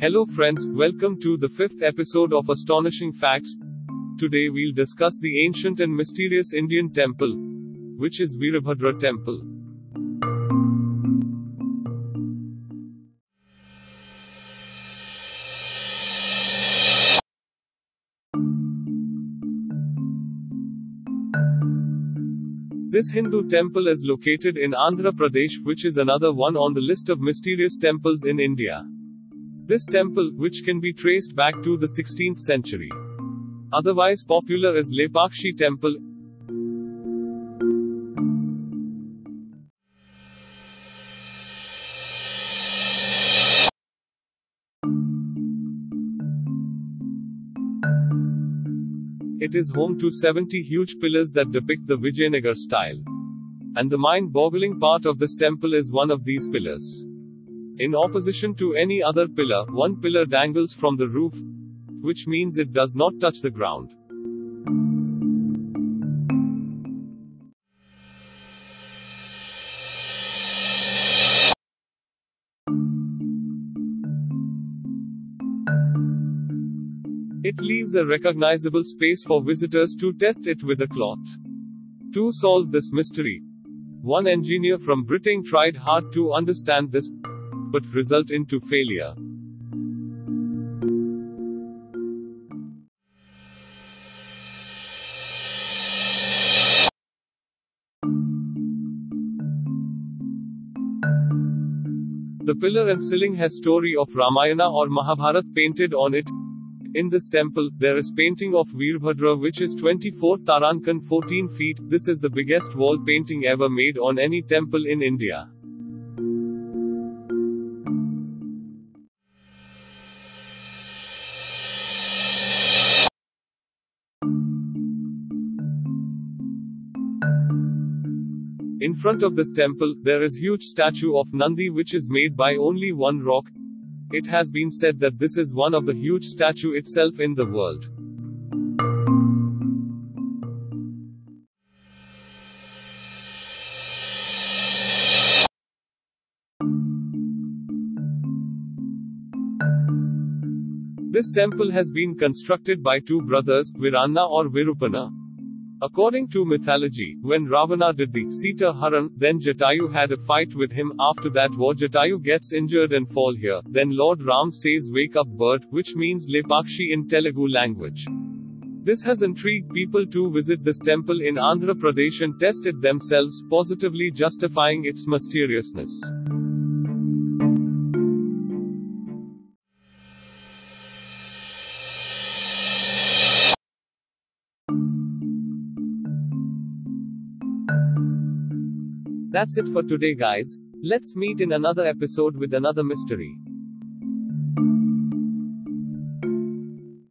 Hello friends, welcome to the fifth episode of Astonishing Facts. Today we'll discuss the ancient and mysterious Indian temple, which is Virabhadra Temple. This Hindu temple is located in Andhra Pradesh, which is another one on the list of mysterious temples in India. This temple, which can be traced back to the 16th century, otherwise popular as Lepakshi Temple, It is home to 70 huge pillars that depict the Vijayanagar style. And the mind boggling part of this temple is one of these pillars. In opposition to any other pillar, one pillar dangles from the roof, which means it does not touch the ground. It leaves a recognizable space for visitors to test it with a cloth. To solve this mystery, one engineer from Britain tried hard to understand this, but result into failure. The pillar and ceiling has story of Ramayana or Mahabharat painted on it. In this temple, there is painting of Veerbhadra which is 24 Tarankan 14 feet. This is the biggest wall painting ever made on any temple in India. In front of this temple, there is huge statue of Nandi which is made by only one rock. It has been said that this is one of the huge statue itself in the world. This temple has been constructed by two brothers, Virana or Virupana. According to mythology, when Ravana did the Sita Haran, then Jatayu had a fight with him. After that war, Jatayu gets injured and fall here. Then Lord Ram says, Wake up, bird, which means Lepakshi in Telugu language. This has intrigued people to visit this temple in Andhra Pradesh and test it themselves, positively justifying its mysteriousness. That's it for today, guys. Let's meet in another episode with another mystery.